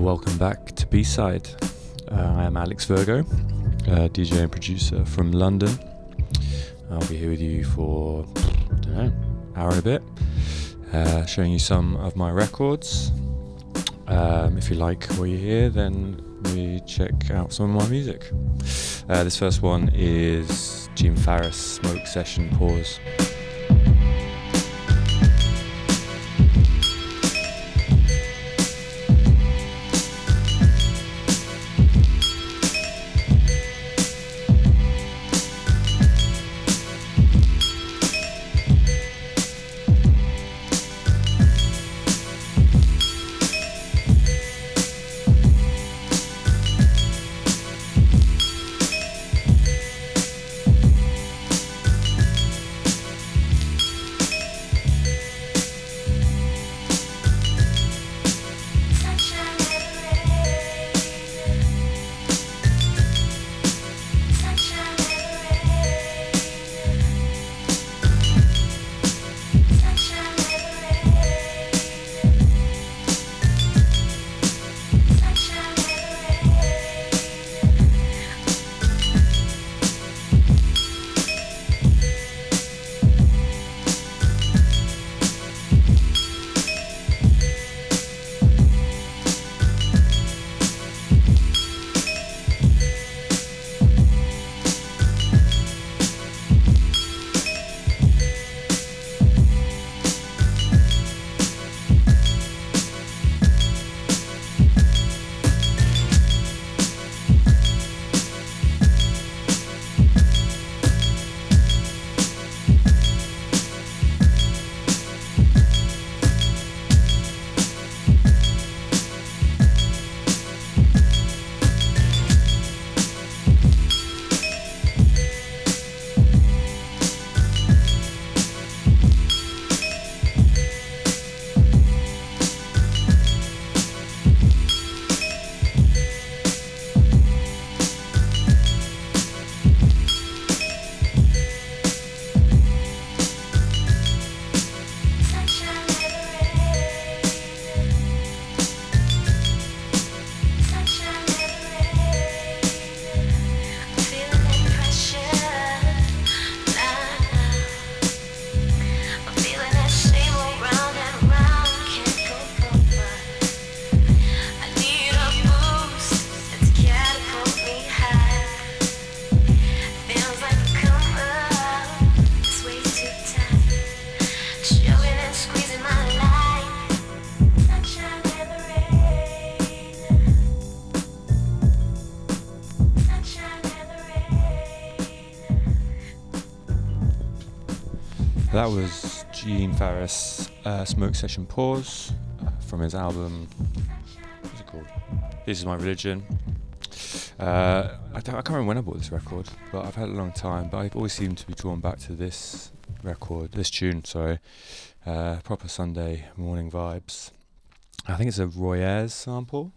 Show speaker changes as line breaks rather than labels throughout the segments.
welcome back to B Side. Uh, I am Alex Virgo, uh, DJ and producer from London. I'll be here with you for, I don't know, hour and a bit, uh, showing you some of my records. Um, if you like what you hear, then we check out some of my music. Uh, this first one is Gene Farris Smoke Session Pause. Gene Farris uh, Smoke Session Pause uh, from his album. What's it called? This is My Religion. Uh, I, I, can't remember when I bought this record, but I've had it a long time. But I've always seem to be drawn back to this record, this tune, sorry. Uh, proper Sunday morning vibes. I think it's a Roy Ayers sample.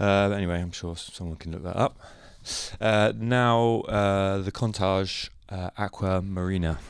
Uh, anyway, I'm sure someone can look that up. Uh, now, the Contage Aqua Marina.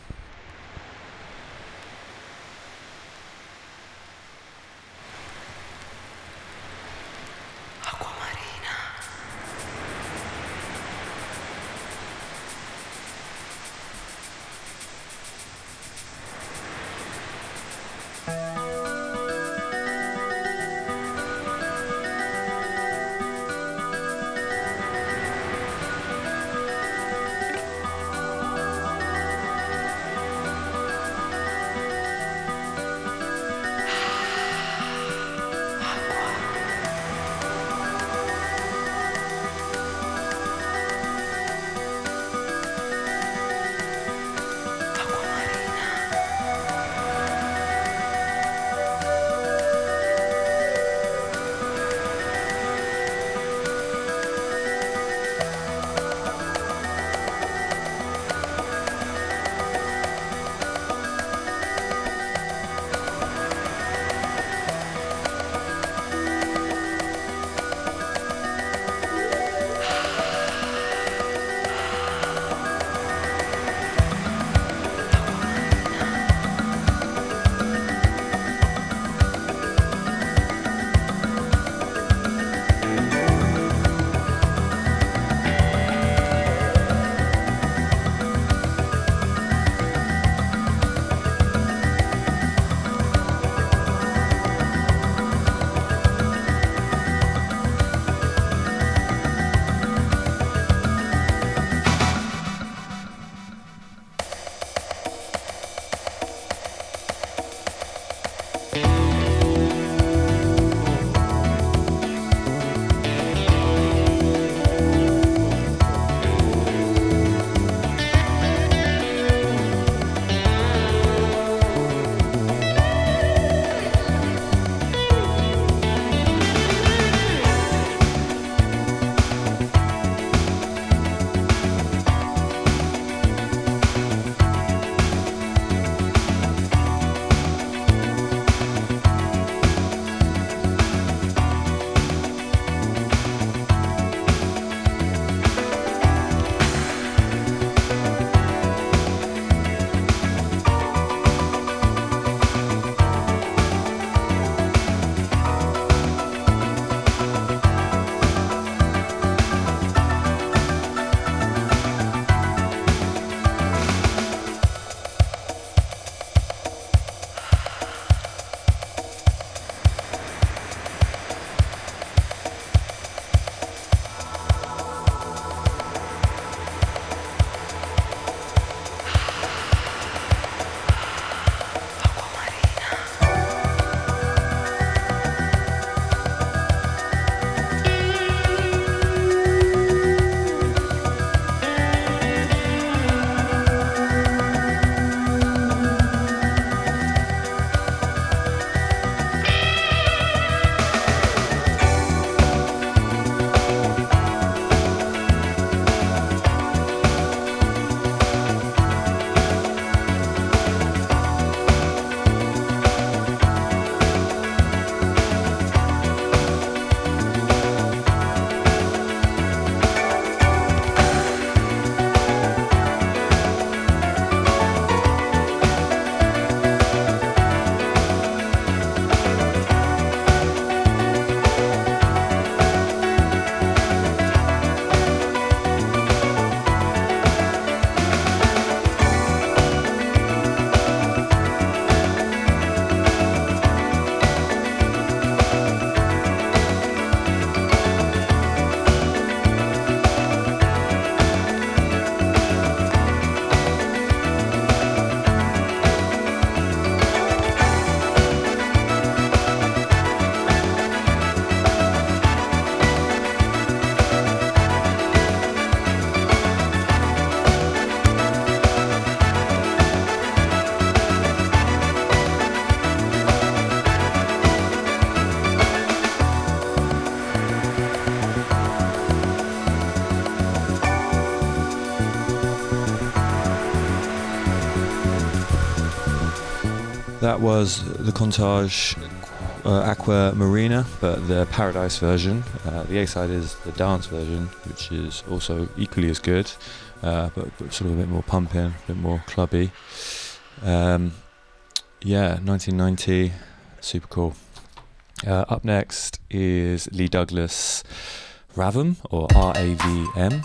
Was the Contage uh, Aqua Marina, but the Paradise version. Uh, the A side is the dance version, which is also equally as good, uh, but, but, sort of a bit more pumping, a bit more clubby. Um, yeah, 1990, super cool. Uh, up next is Lee Douglas Ravm, or R A V M.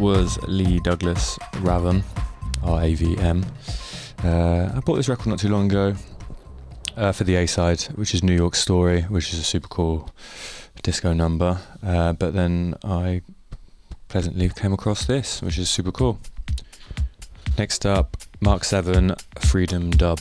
Was Lee Douglas Ravm, R A V M. Uh, I bought this record not too long ago uh, for the A side, which is New York Story, which is a super cool disco number. Uh, but then I pleasantly came across this, which is super cool. Next up, Mark 7 Freedom Dub.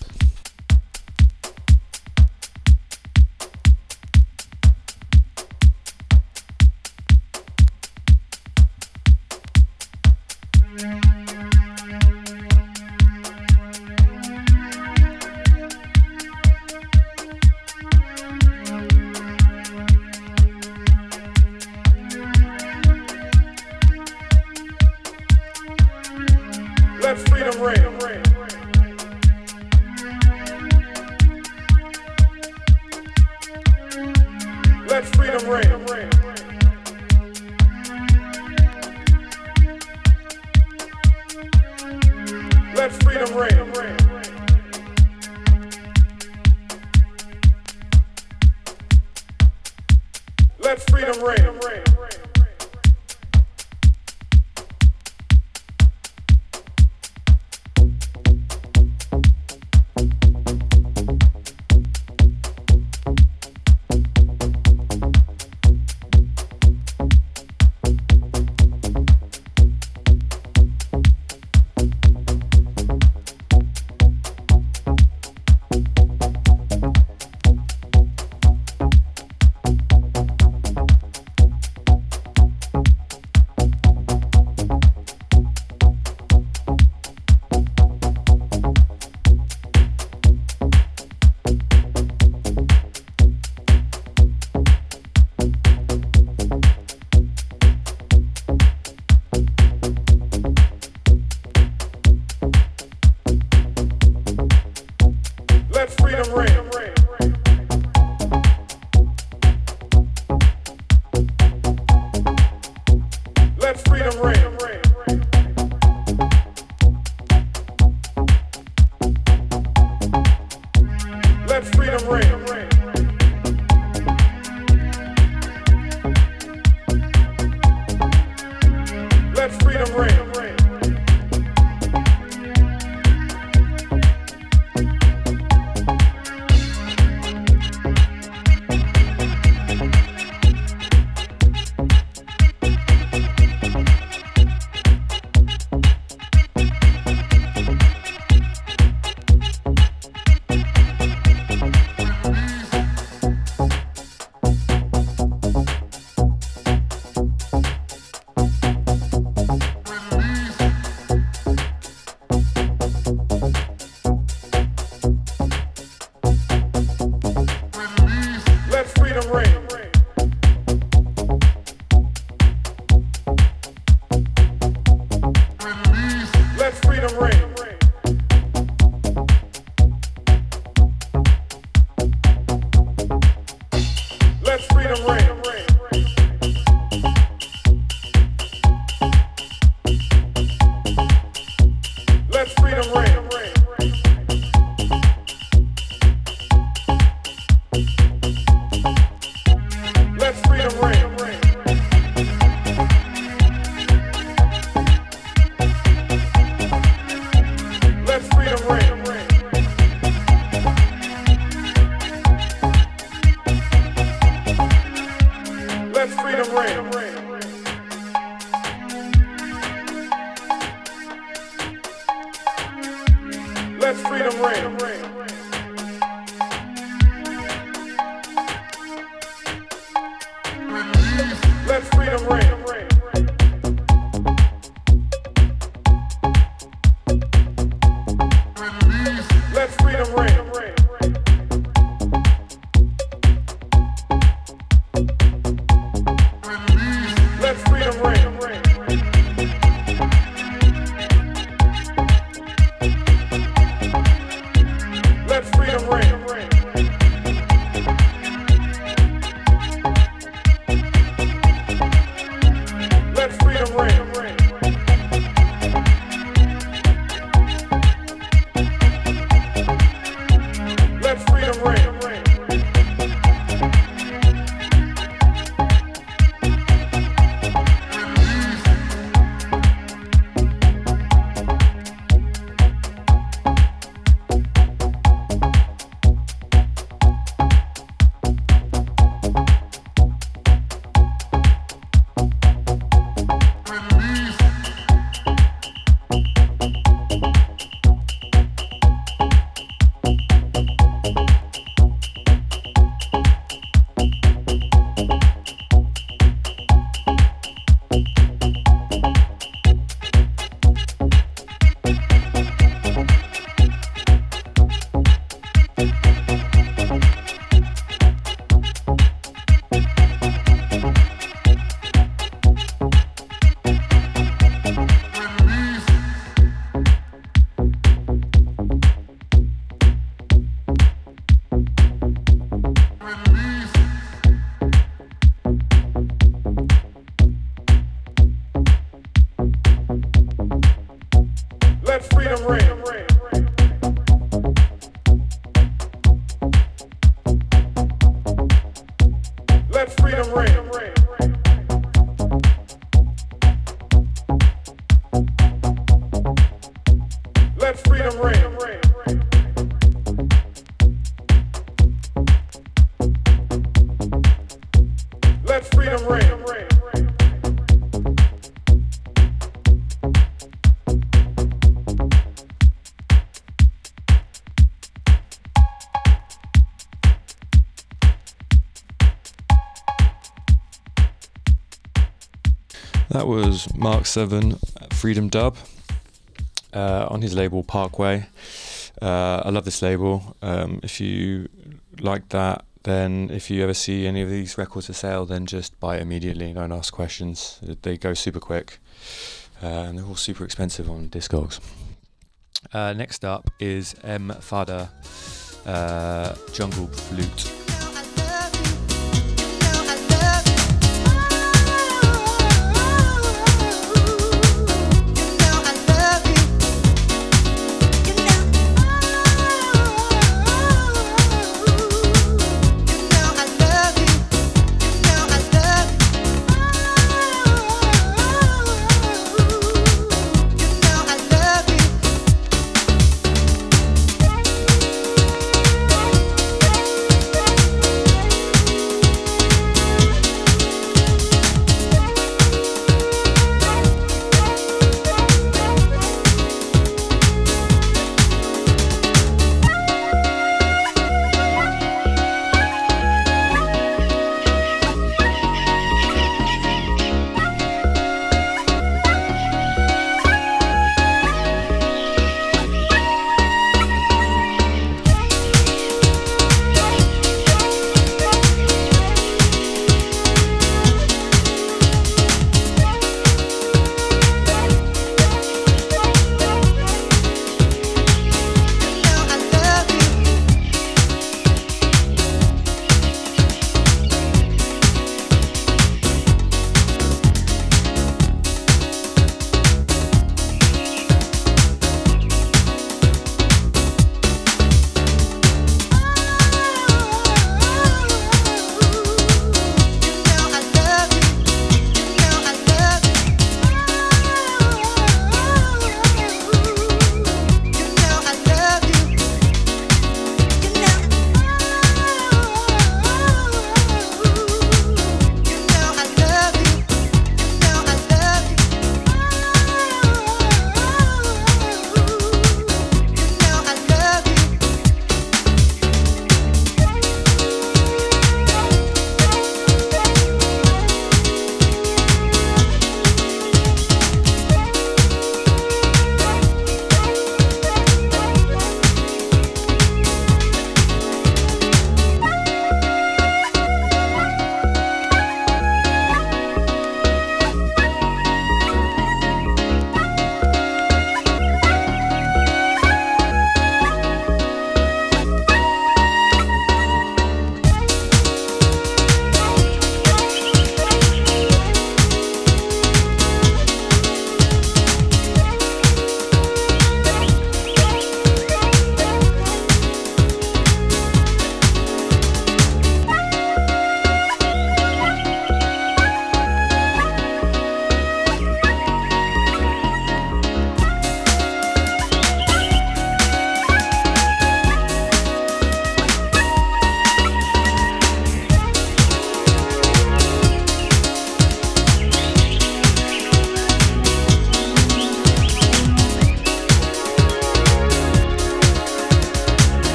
7 Freedom Dub uh, on his label Parkway. Uh, I love this label. Um, if you like that, then if you ever see any of these records for sale, then just buy it immediately. Don't ask questions. They go super quick, uh, and they're all super expensive on Discogs. Uh, next up is M. Fada, uh, Jungle Flute.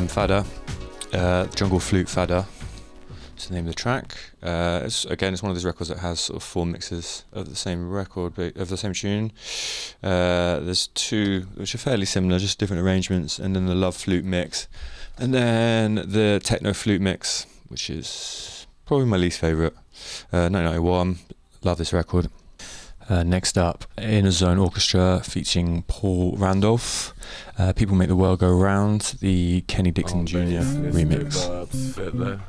M Fada, uh, Jungle Flute Fada. It's the name of the track. Uh, it's, again, it's one of those records that has sort of four mixes of the same record, of the same tune. Uh, there's two which are fairly similar, just different arrangements, and then the Love Flute mix, and then the Techno Flute mix, which is probably my least favourite. Uh, 1991. Love this record. Uh, next up, Inner Zone Orchestra featuring Paul Randolph. Uh, People Make the World Go Round, the Kenny Dixon
On
Jr.
Mr.
remix.
Bubs Fiddler.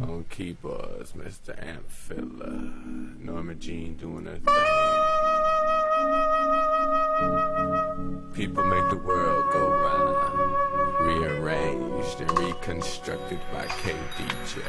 On keyboards, Mr. Amp Fiddler. Norma Jean doing her thing. People make the world go round. Rearranged and reconstructed by KDJ.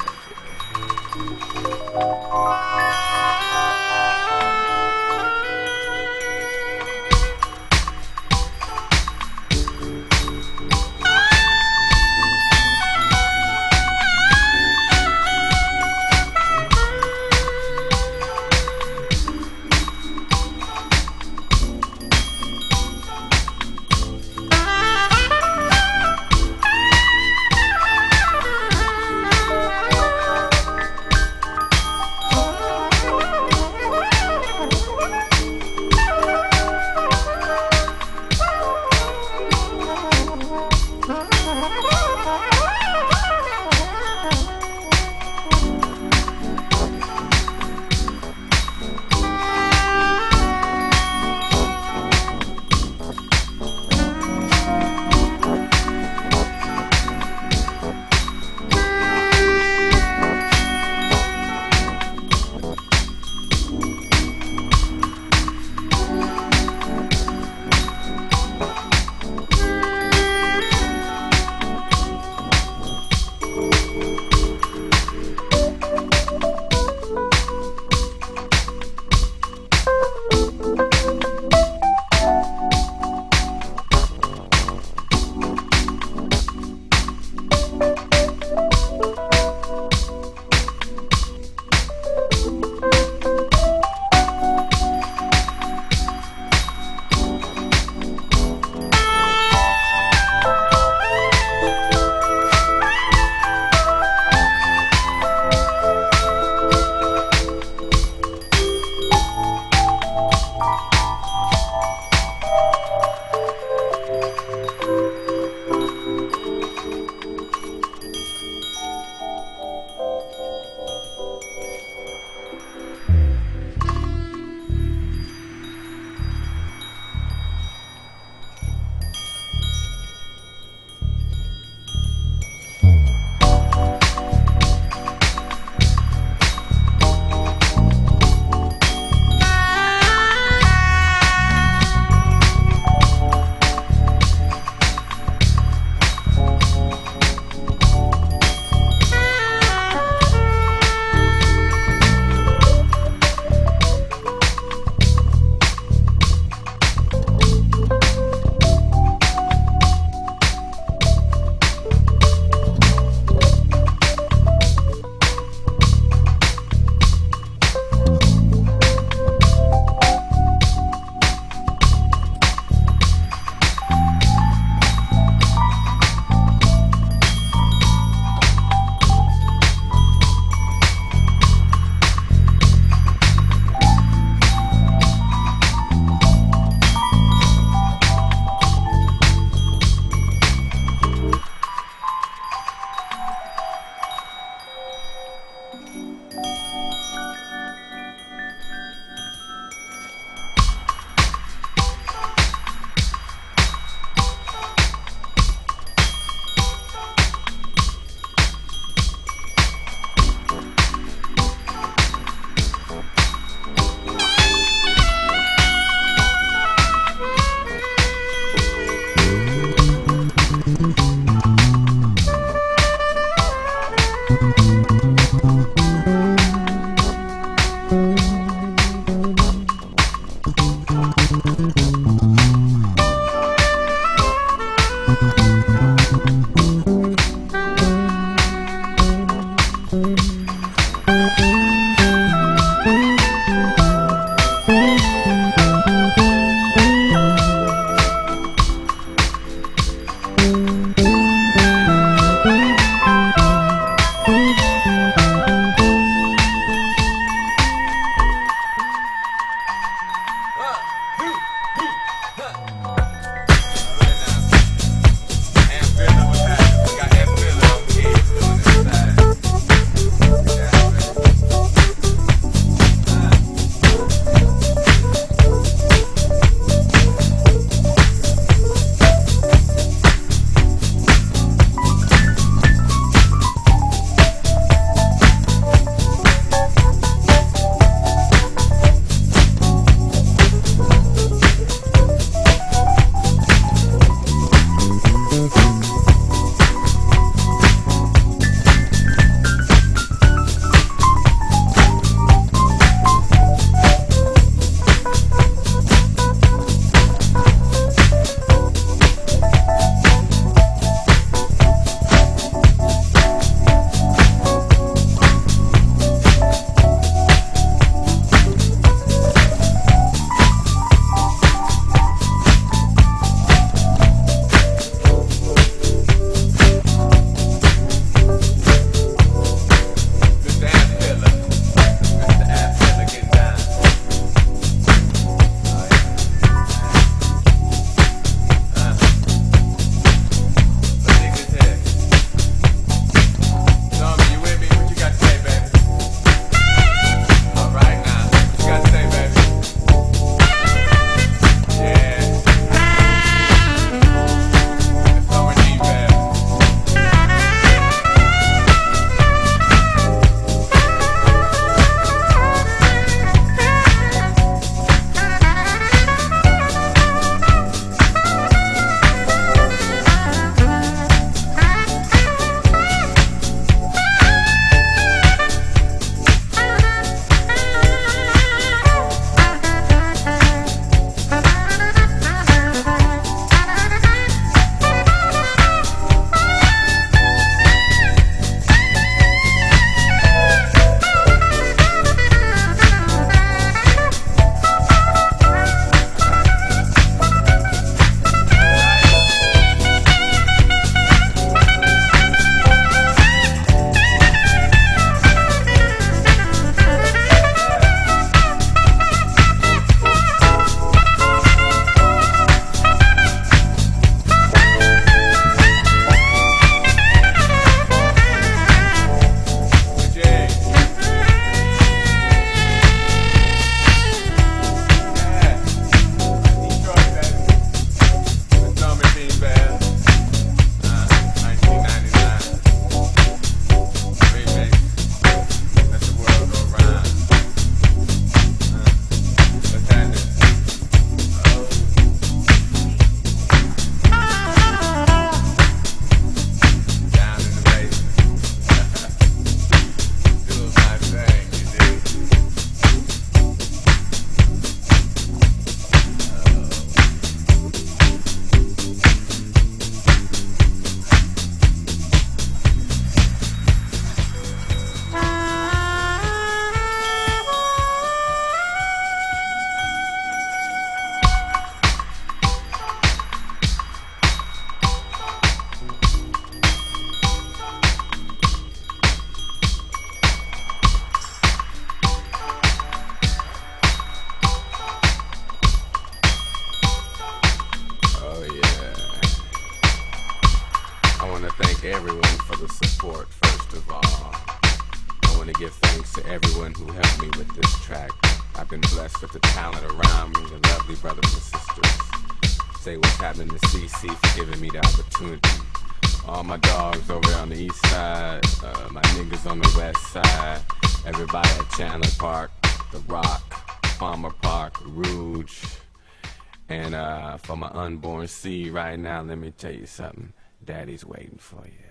Seed right now, let me tell you something. Daddy's waiting for you.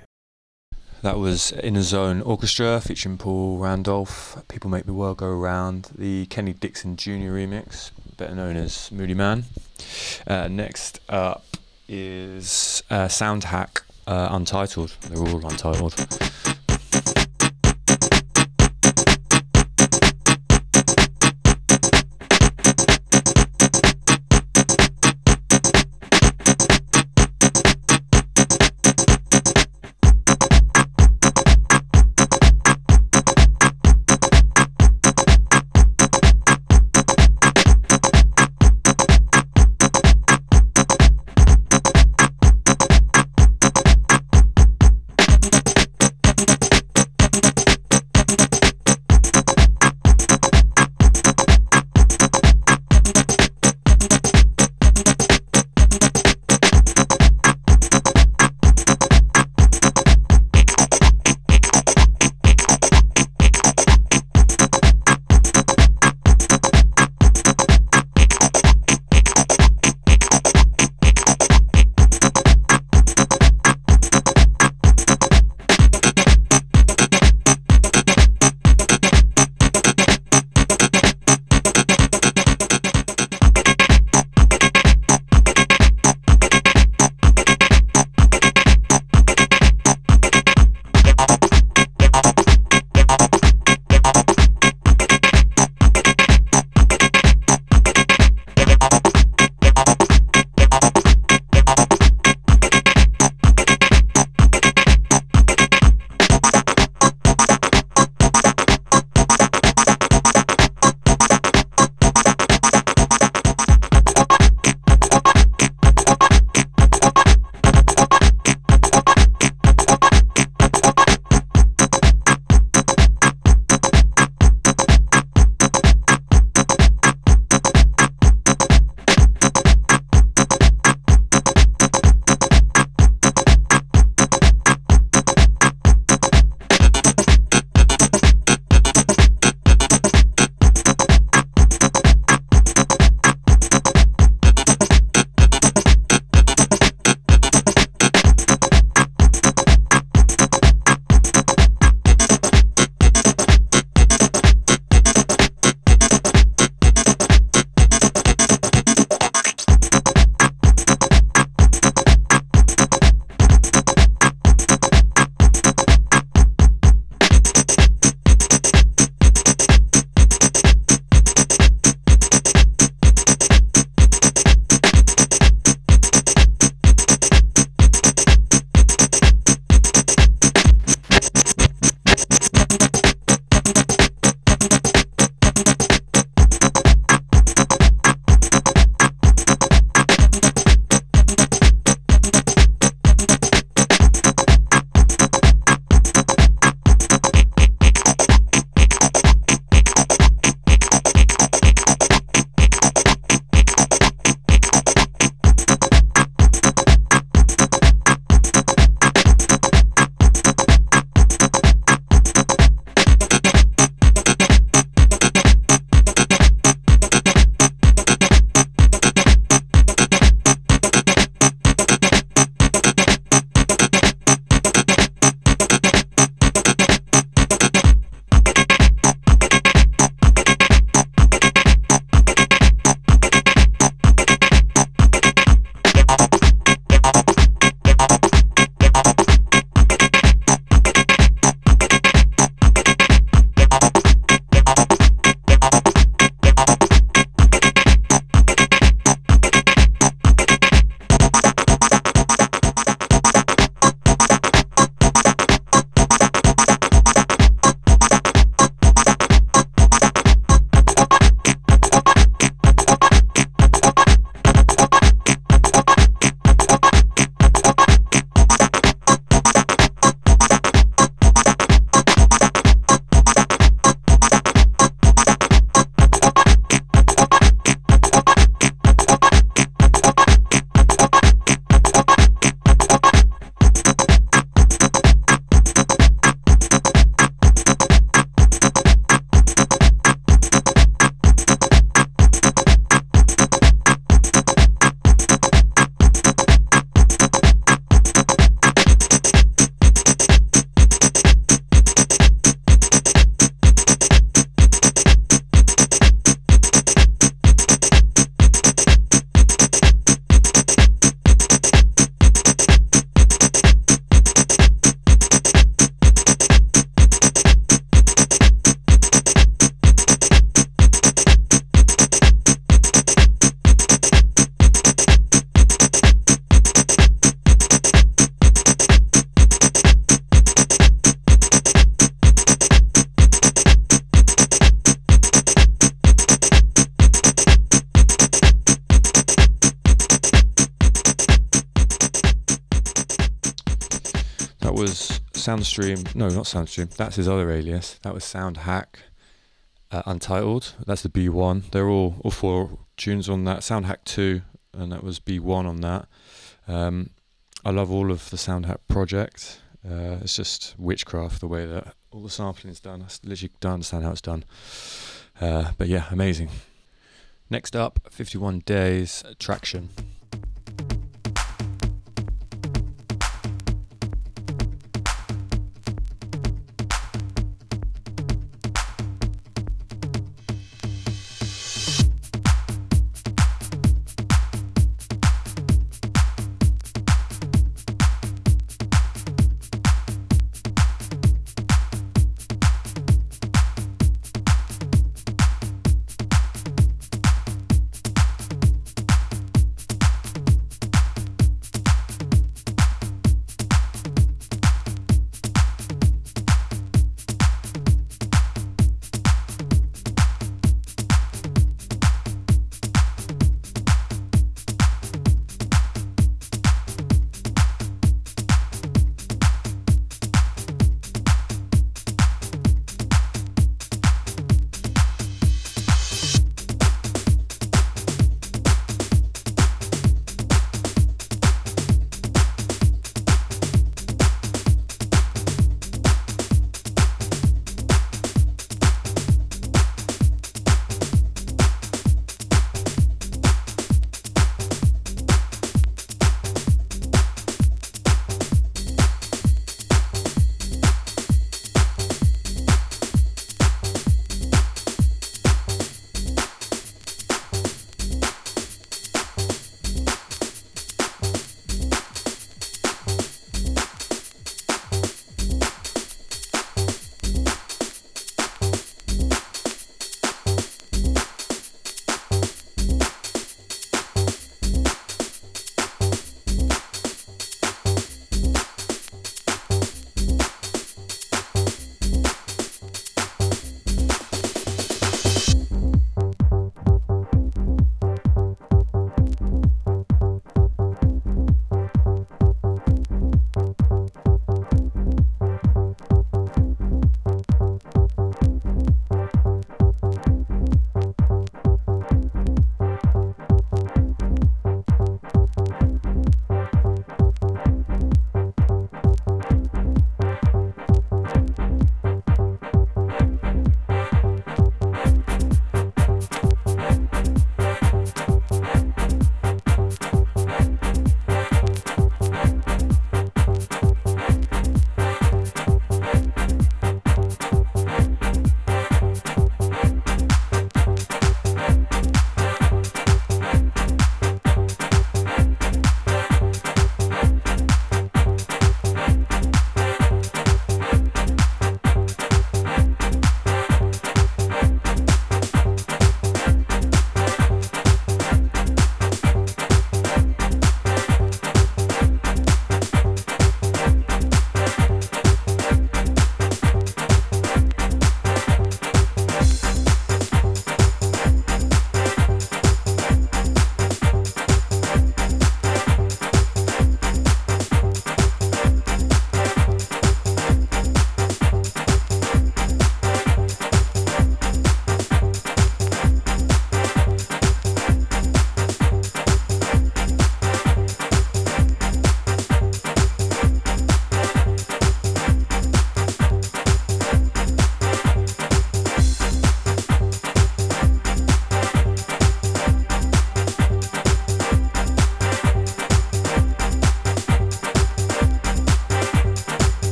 That was Inner Zone Orchestra featuring Paul Randolph. People Make the World Go Round, the Kenny Dixon Jr. remix, better known as Moodymann. Uh, next up is uh, Soundhack uh, Untitled. They're all untitled. Soundstream. No, not Soundstream. That's his other alias. That was Soundhack, uh, Untitled. That's the B1. They're all all four tunes on that. Soundhack two, and that was B1 on that. Um, I love all of the Soundhack project. Uh, it's just witchcraft the way that all the sampling is done. I literally don't understand how it's done. Uh, but yeah, amazing. Next up, 51 Days Traction.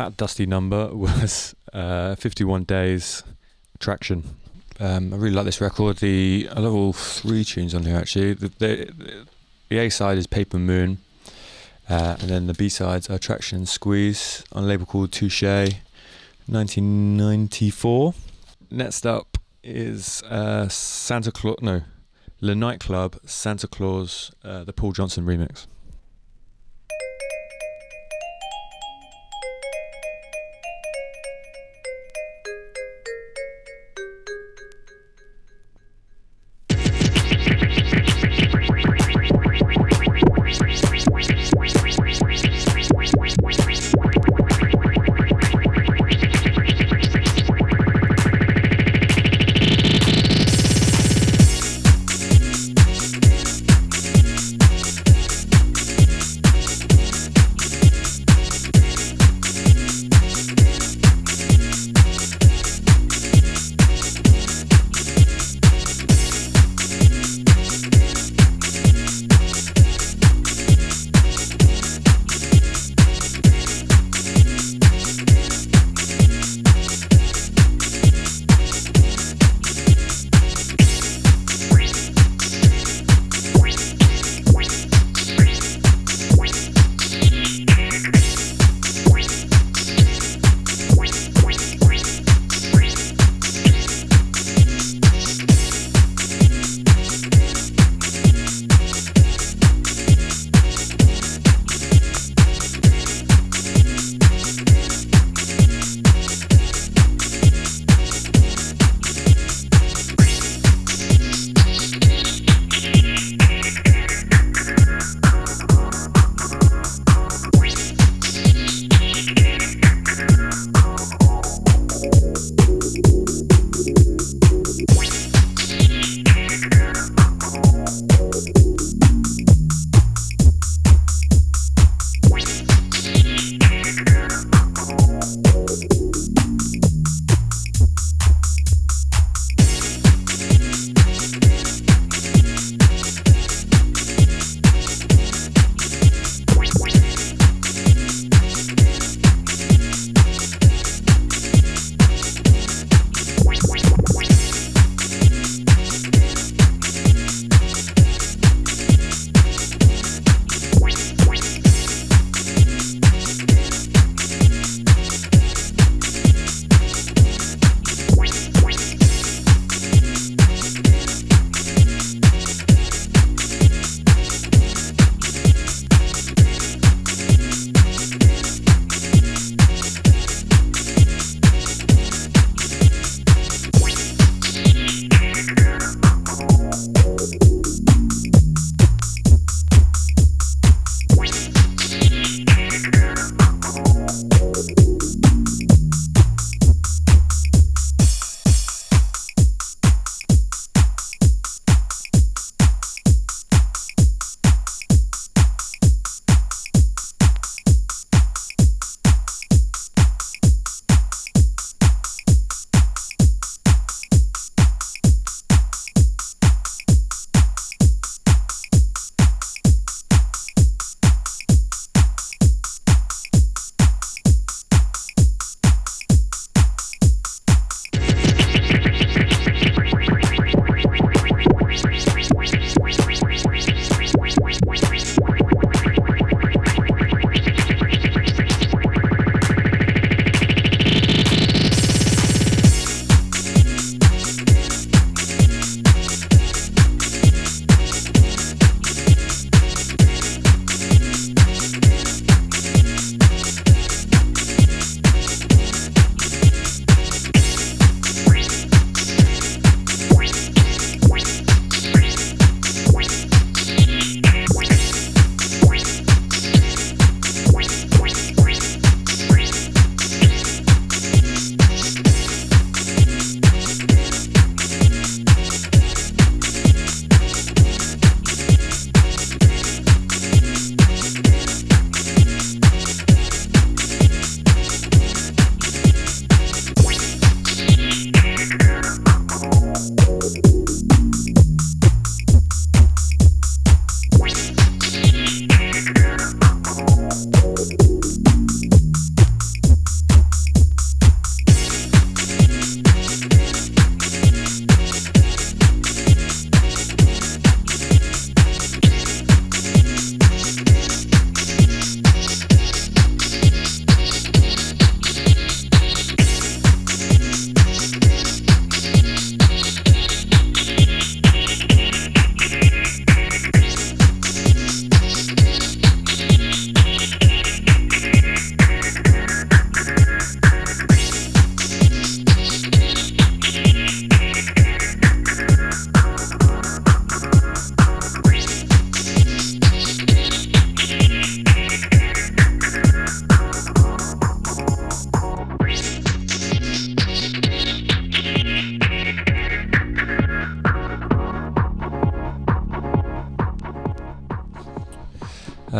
That dusty number was uh, 51 Days Traction. Um, I really like this record. The I love all three tunes on here actually. The, the, the A side is Paper Moon, uh, and then the B sides are Traction Squeeze on a label called Touche, 1994. Next up is uh, Santa Claus. No, Le Knight Club Santa Claus, uh, the Paul Johnson remix.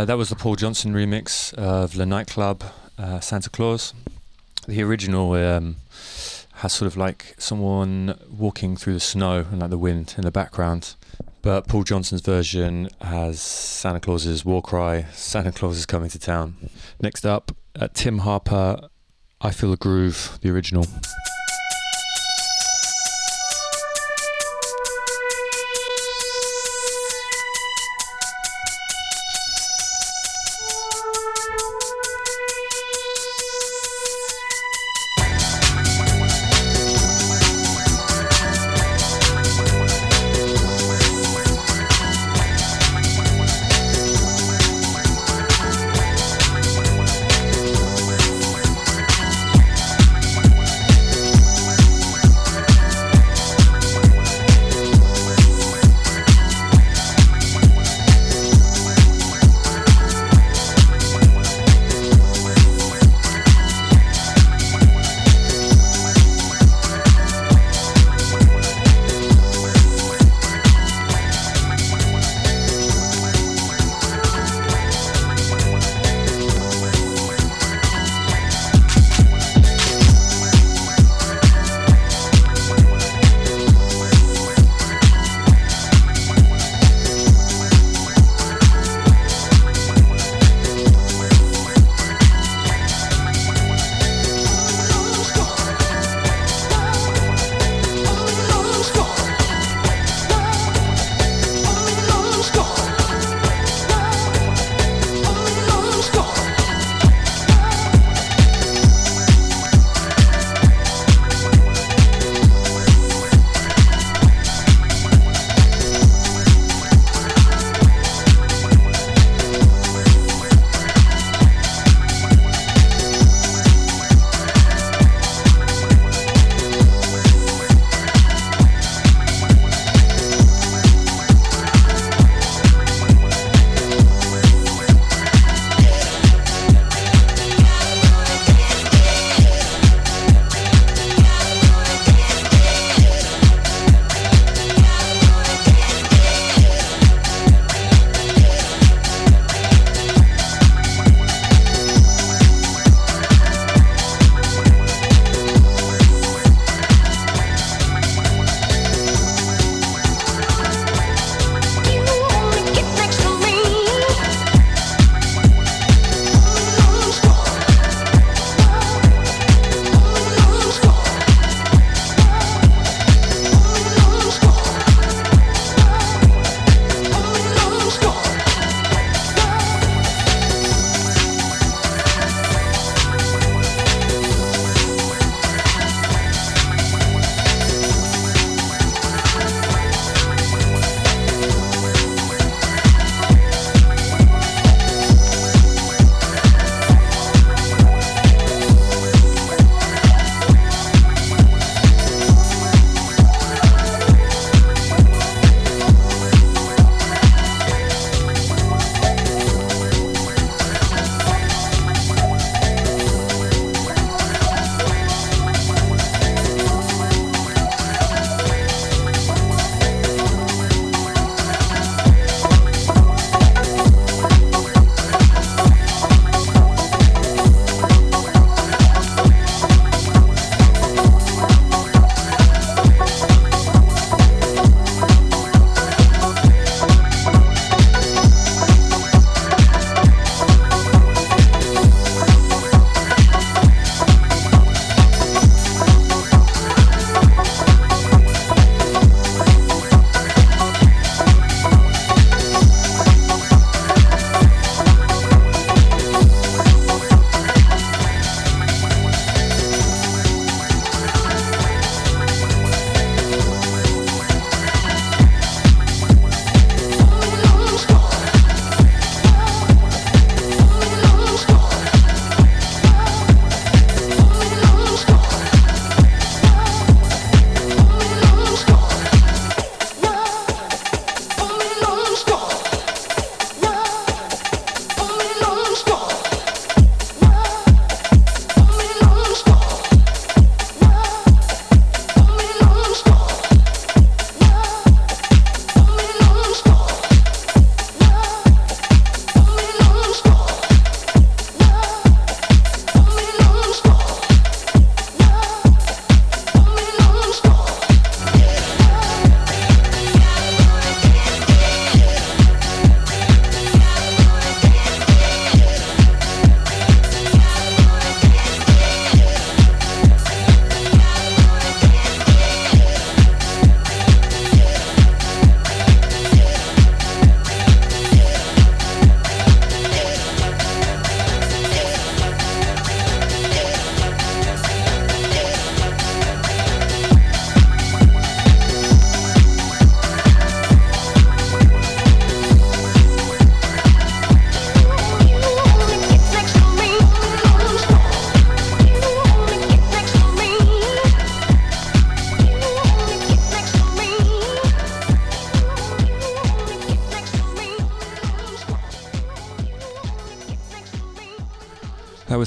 Uh, that was the Paul Johnson remix of the Knight Club uh, Santa Claus. The original um, has sort of like someone walking through the snow and like the wind in the background. But Paul Johnson's version has Santa Claus's war cry, Santa Claus is coming to town. Next up, uh, Tim Harper, I Feel a Groove, the original.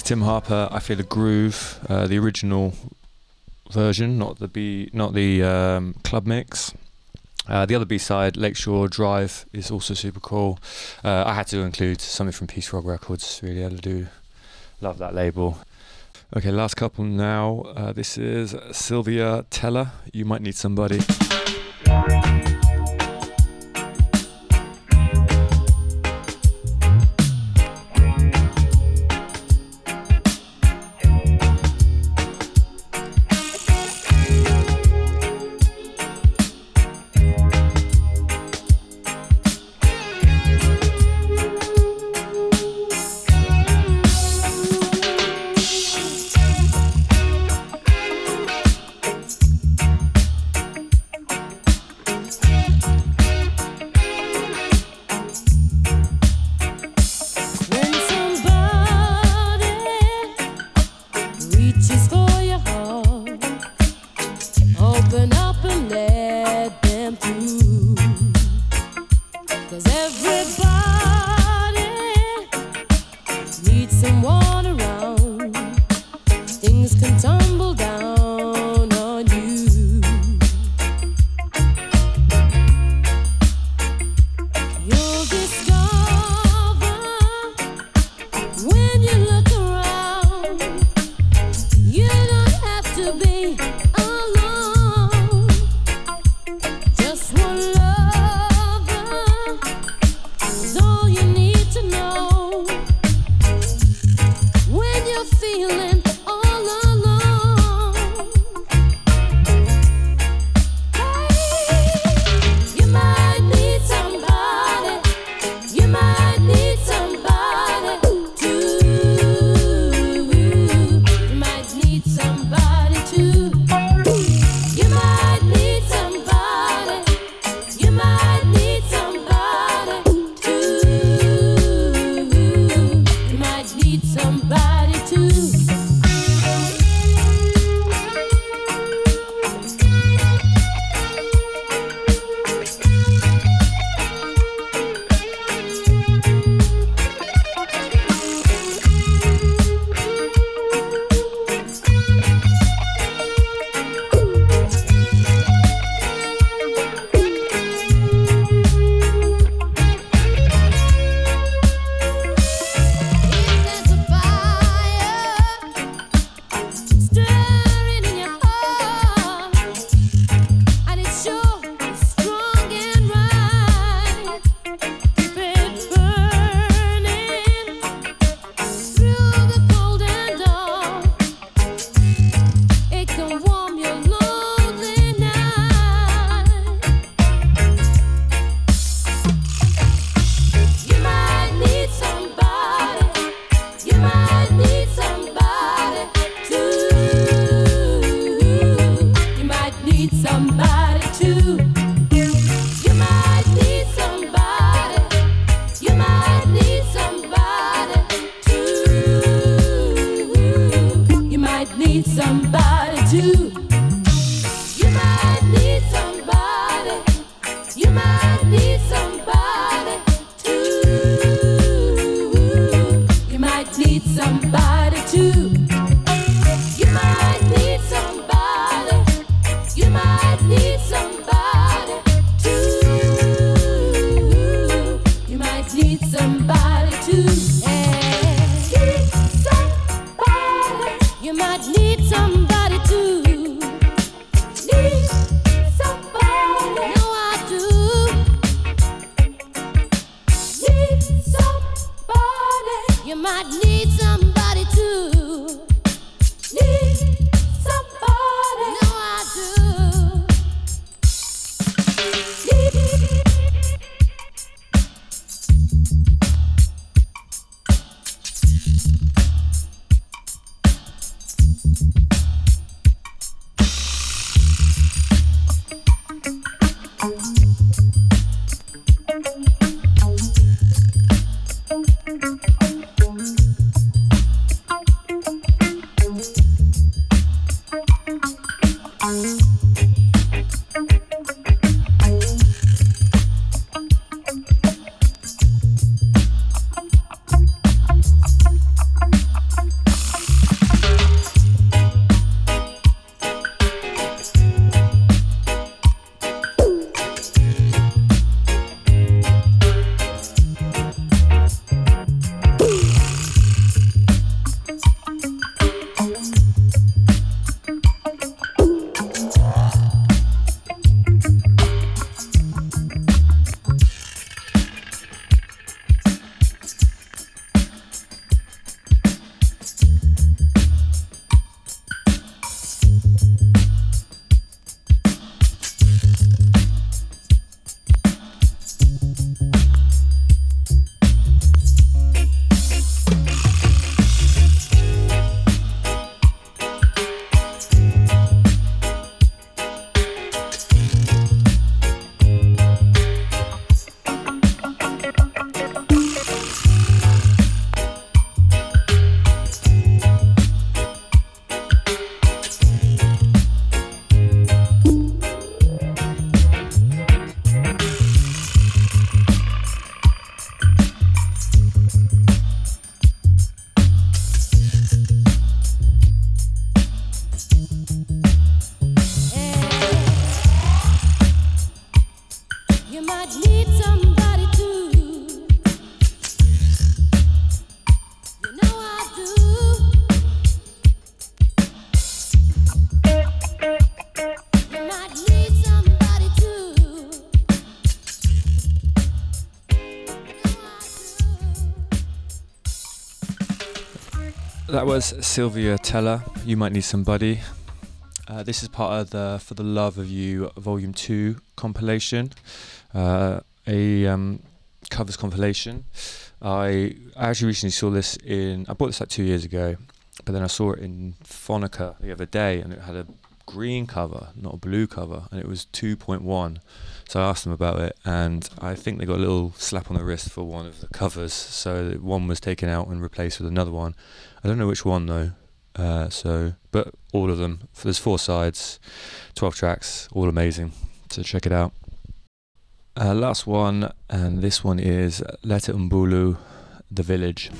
Was Tim Harper. I feel a groove. Uh, the original version, not the B, not the um, club mix. Uh, the other B side, Lakeshore Drive, is also super cool. Uh, I had to include something from Peace Rock Records. Really, I do love that label. Okay, last couple now. Uh, this is Sylvia Tella. You might need somebody.
Was Sylvia Tella. You might need somebody. Uh, this is part of the For the Love of You Volume 2 compilation, uh, a um, covers compilation. I, I actually recently saw this in, I bought this like two years ago, but then I saw it in Phonica the other day and it had a green cover, not a blue cover, and it was 2.1. So I asked them about it, and I think they got a little slap on the wrist for one of the covers. So one was taken out and replaced with another one. I don't know which one though. Uh, so, but all of them. There's four sides, 12 tracks, all amazing. So check it out. Uh, last one, and this one is Letta Mbulu, The Village.